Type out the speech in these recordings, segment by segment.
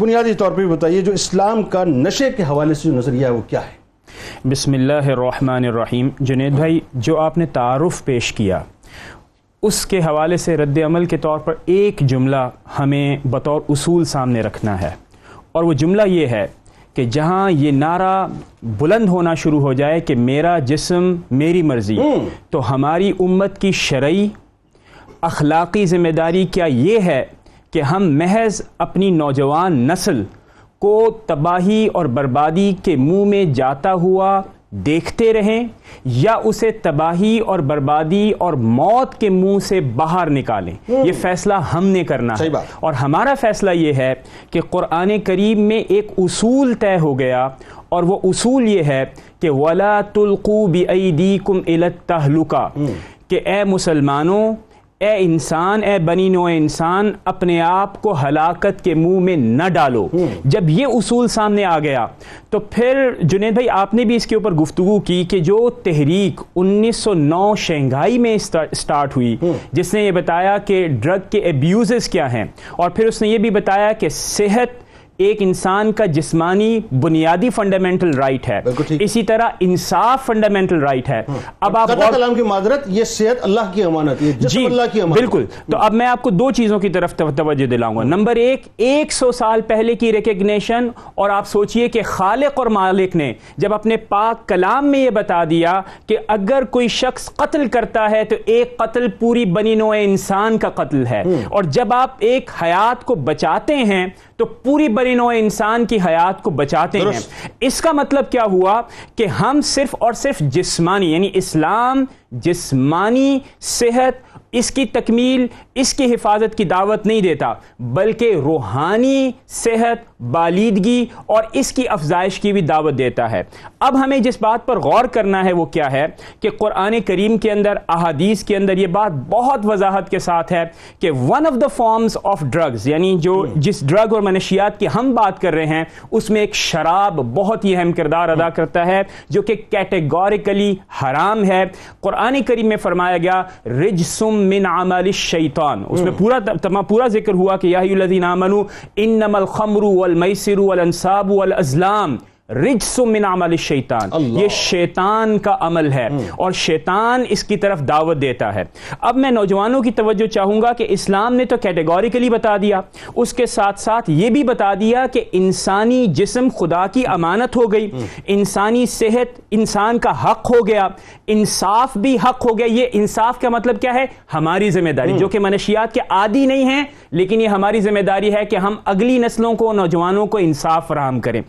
بنیادی طور پہ بتائیے جو اسلام کا نشے کے حوالے سے جو نظریہ ہے وہ کیا ہے؟ بسم اللہ الرحمن الرحیم۔ جنید بھائی جو آپ نے تعارف پیش کیا اس کے حوالے سے رد عمل کے طور پر ایک جملہ ہمیں بطور اصول سامنے رکھنا ہے۔ اور وہ جملہ یہ ہے کہ جہاں یہ نعرہ بلند ہونا شروع ہو جائے کہ میرا جسم میری مرضی تو ہماری امت کی شرعی اخلاقی ذمہ داری کیا یہ ہے کہ ہم محض اپنی نوجوان نسل کو تباہی اور بربادی کے منہ میں جاتا ہوا دیکھتے رہیں یا اسے تباہی اور بربادی اور موت کے منہ سے باہر نکالیں۔ یہ فیصلہ ہم نے کرنا ہے۔ اور ہمارا فیصلہ یہ ہے کہ قرآن کریم میں ایک اصول طے ہو گیا اور وہ اصول یہ ہے کہ ولا تلقو بِأَيْدِيكُمْ إِلَى التَّهْلُكَ۔ کہ اے مسلمانوں اے انسان اے بنی نو انسان اپنے آپ کو ہلاکت کے منہ میں نہ ڈالو۔ جب یہ اصول سامنے آ گیا تو پھر جنید بھائی آپ نے بھی اس کے اوپر گفتگو کی کہ جو تحریک انیس سو نو شنگھائی میں سٹارٹ ہوئی جس نے یہ بتایا کہ ڈرگ کے ایبیوزز کیا ہیں اور پھر اس نے یہ بھی بتایا کہ صحت ایک انسان کا جسمانی بنیادی فنڈامنٹل رائٹ ہے۔ اسی طرح انصاف فنڈامنٹل رائٹ ہے۔ اب آپ کلام کی معذرت یہ صحت اللہ کی امانت ہے جی اللہ کی امانت بالکل۔ تو اب میں آپ کو دو چیزوں کی طرف توجہ دلاؤں گا۔ نمبر ایک ایک سو سال پہلے کی ریکگنیشن اور آپ سوچئے کہ خالق اور مالک نے جب اپنے پاک کلام میں یہ بتا دیا کہ اگر کوئی شخص قتل کرتا ہے تو ایک قتل پوری بنی نوع انسان کا قتل ہے۔ اور جب آپ ایک حیات کو بچاتے ہیں تو پوری بنی نوع انسان کی حیات کو بچاتے ہیں۔ اس کا مطلب کیا ہوا کہ ہم صرف اور صرف جسمانی یعنی اسلام جسمانی صحت اس کی تکمیل، اس کی حفاظت کی دعوت نہیں دیتا، بلکہ روحانی صحت، بالیدگی اور اس کی افزائش کی بھی دعوت دیتا ہے۔ اب ہمیں جس بات پر غور کرنا ہے وہ کیا ہے کہ قرآن کریم کے اندر، احادیث کے اندر یہ بات بہت وضاحت کے ساتھ ہے کہ one of the forms of drugs یعنی جو جس ڈرگ اور منشیات کی ہم بات کر رہے ہیں، اس میں ایک شراب بہت ہی اہم کردار ادا کرتا ہے، جو کہ کیٹیگوریکلی حرام ہے۔ قرآن کریم میں فرمایا گیا رجسم من عمل الشیطان۔ اس میں پورا تمام پورا ذکر ہوا کہ یا الذین آمنوا انما الخمر والمیسر والانصاب والازلام۔ رجس من عمل الشیطان. یہ شیطان کا عمل ہے اور شیطان اس کی طرف دعوت دیتا ہے۔ اب میں نوجوانوں کی توجہ چاہوں گا کہ اسلام نے تو کیٹیگوریکلی بتا دیا اس کے ساتھ ساتھ یہ بھی بتا دیا کہ انسانی جسم خدا کی امانت ہو گئی انسانی صحت انسان کا حق ہو گیا انصاف بھی حق ہو گیا۔ یہ انصاف کا مطلب کیا ہے؟ ہماری ذمہ داری۔ جو کہ منشیات کے عادی نہیں ہیں لیکن یہ ہماری ذمہ داری ہے کہ ہم اگلی نسلوں کو نوجوانوں کو انصاف فراہم کریں۔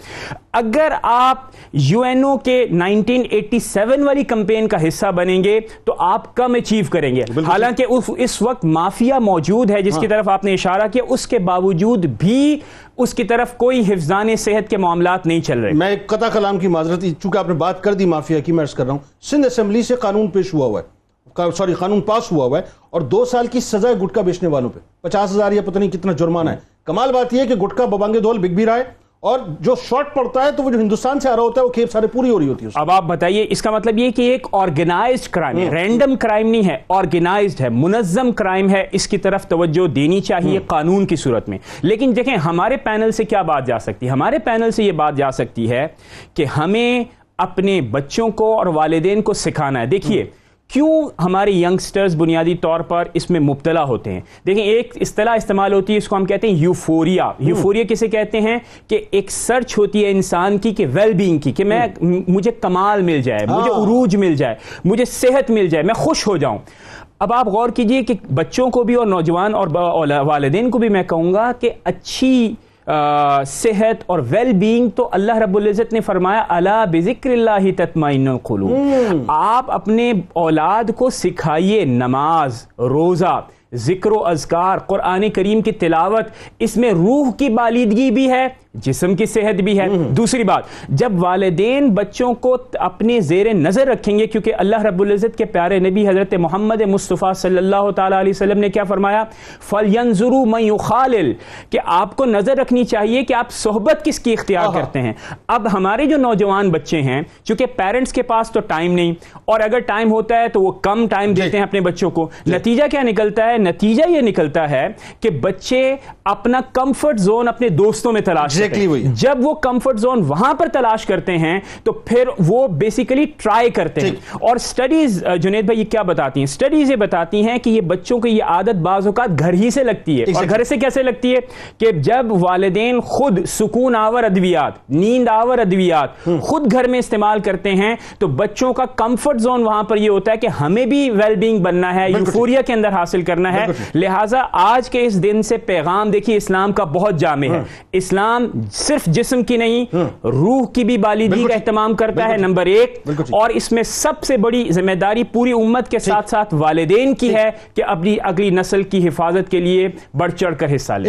اگر آپ یو این او کے نائنٹین ایٹی سیون والی کمپین کا حصہ بنیں گے تو آپ کم اچیو کریں گے۔ حالانکہ اس وقت مافیا موجود ہے جس کی طرف آپ نے اشارہ کیا اس کے باوجود بھی اس کی طرف کوئی حفظان صحت کے معاملات نہیں چل رہے۔ میں قطع کلام کی معذرت چونکہ آپ نے بات کر دی مافیا کی میں عرض کر رہا ہوں سندھ اسمبلی سے قانون پیش ہوا ہوا ہے۔ سوری قانون پاس ہوا ہوا ہے اور دو سال کی سزا ہے گٹکا بیچنے والوں پہ۔ پچاس ہزار یا پتہ نہیں کتنا جرمانہ ہے۔ کمال بات یہ ہے کہ گٹکا ببانگے دول بک بھی رہا ہے اور جو شارٹ پڑتا ہے تو وہ جو ہندوستان سے آ رہا ہوتا ہے وہ کھیپ سارے پوری ہو رہی ہوتی ہے اب آپ بتائیے اس کا مطلب یہ کہ ایک آرگنائزڈ کرائم ہے رینڈم کرائم نہیں ہے آرگنائزڈ ہے منظم کرائم ہے اس کی طرف توجہ دینی چاہیے قانون کی صورت میں۔ لیکن دیکھیں ہمارے پینل سے کیا بات جا سکتی ہے؟ ہمارے پینل سے یہ بات جا سکتی ہے کہ ہمیں اپنے بچوں کو اور والدین کو سکھانا ہے۔ دیکھیے کیوں ہمارے ینگسٹرز بنیادی طور پر اس میں مبتلا ہوتے ہیں؟ دیکھیں ایک اصطلاح استعمال ہوتی ہے اس کو ہم کہتے ہیں یوفوریا۔ یوفوریا کسے کہتے ہیں؟ کہ ایک سرچ ہوتی ہے انسان کی کہ ویل بینگ کی کہ میں مجھے کمال مل جائے مجھے عروج مل جائے مجھے صحت مل جائے میں خوش ہو جاؤں۔ اب آپ غور کیجیے کہ بچوں کو بھی اور نوجوان اور والدین کو بھی میں کہوں گا کہ اچھی صحت اور ویل بینگ تو اللہ رب العزت نے فرمایا اللہ بذکر اللہ تطمئن القلوب. آپ اپنے اولاد کو سکھائیے نماز روزہ ذکر و اذکار قرآن کریم کی تلاوت اس میں روح کی بالیدگی بھی ہے جسم کی صحت بھی ہے۔ دوسری بات جب والدین بچوں کو اپنے زیر نظر رکھیں گے کیونکہ اللہ رب العزت کے پیارے نبی حضرت محمد مصطفیٰ صلی اللہ تعالیٰ علیہ وسلم نے کیا فرمایا؟ فَلْيَنظُرُوا مَنْ يُخَالِل کہ آپ کو نظر رکھنی چاہیے کہ آپ صحبت کس کی اختیار کرتے ہیں۔ اب ہمارے جو نوجوان بچے ہیں چونکہ پیرنٹس کے پاس تو ٹائم نہیں اور اگر ٹائم ہوتا ہے تو وہ کم ٹائم دیتے ہیں اپنے بچوں کو۔ نتیجہ کیا نکلتا ہے؟ نتیجہ یہ نکلتا ہے کہ بچے اپنا کمفرٹ زون اپنے دوستوں میں تلاش Exactly. وہی۔ جب وہ کمفرٹ زون وہاں پر تلاش کرتے ہیں تو پھر وہ بیسیکلی ٹرائی کرتے ہیں۔ اور سٹڈیز جنید بھائی یہ کیا بتاتی ہیں؟ سٹڈیز یہ بتاتی ہیں کہ یہ بچوں کو یہ عادت بعض اوقات گھر ہی سے لگتی ہے۔ اور. گھر سے کیسے لگتی ہے؟ کہ جب والدین خود سکون آور ادویات نیند آور ادویات خود گھر میں استعمال کرتے ہیں تو بچوں کا کمفرٹ زون وہاں پر یہ ہوتا ہے کہ ہمیں بھی ویل بینگ بننا ہے یوفوریا کے اندر حاصل کرنا ہے۔ لہٰذا آج کے اس دن سے پیغام دیکھیے اسلام کا بہت جامع ہے۔ اسلام صرف جسم کی نہیں روح کی بھی بالیدگی کا۔ اہتمام کرتا ہے نمبر ایک۔ اور اس میں سب سے بڑی ذمہ داری پوری امت کے ساتھ ساتھ والدین کی ہے کہ اپنی اگلی نسل کی حفاظت کے لیے بڑھ چڑھ کر حصہ لے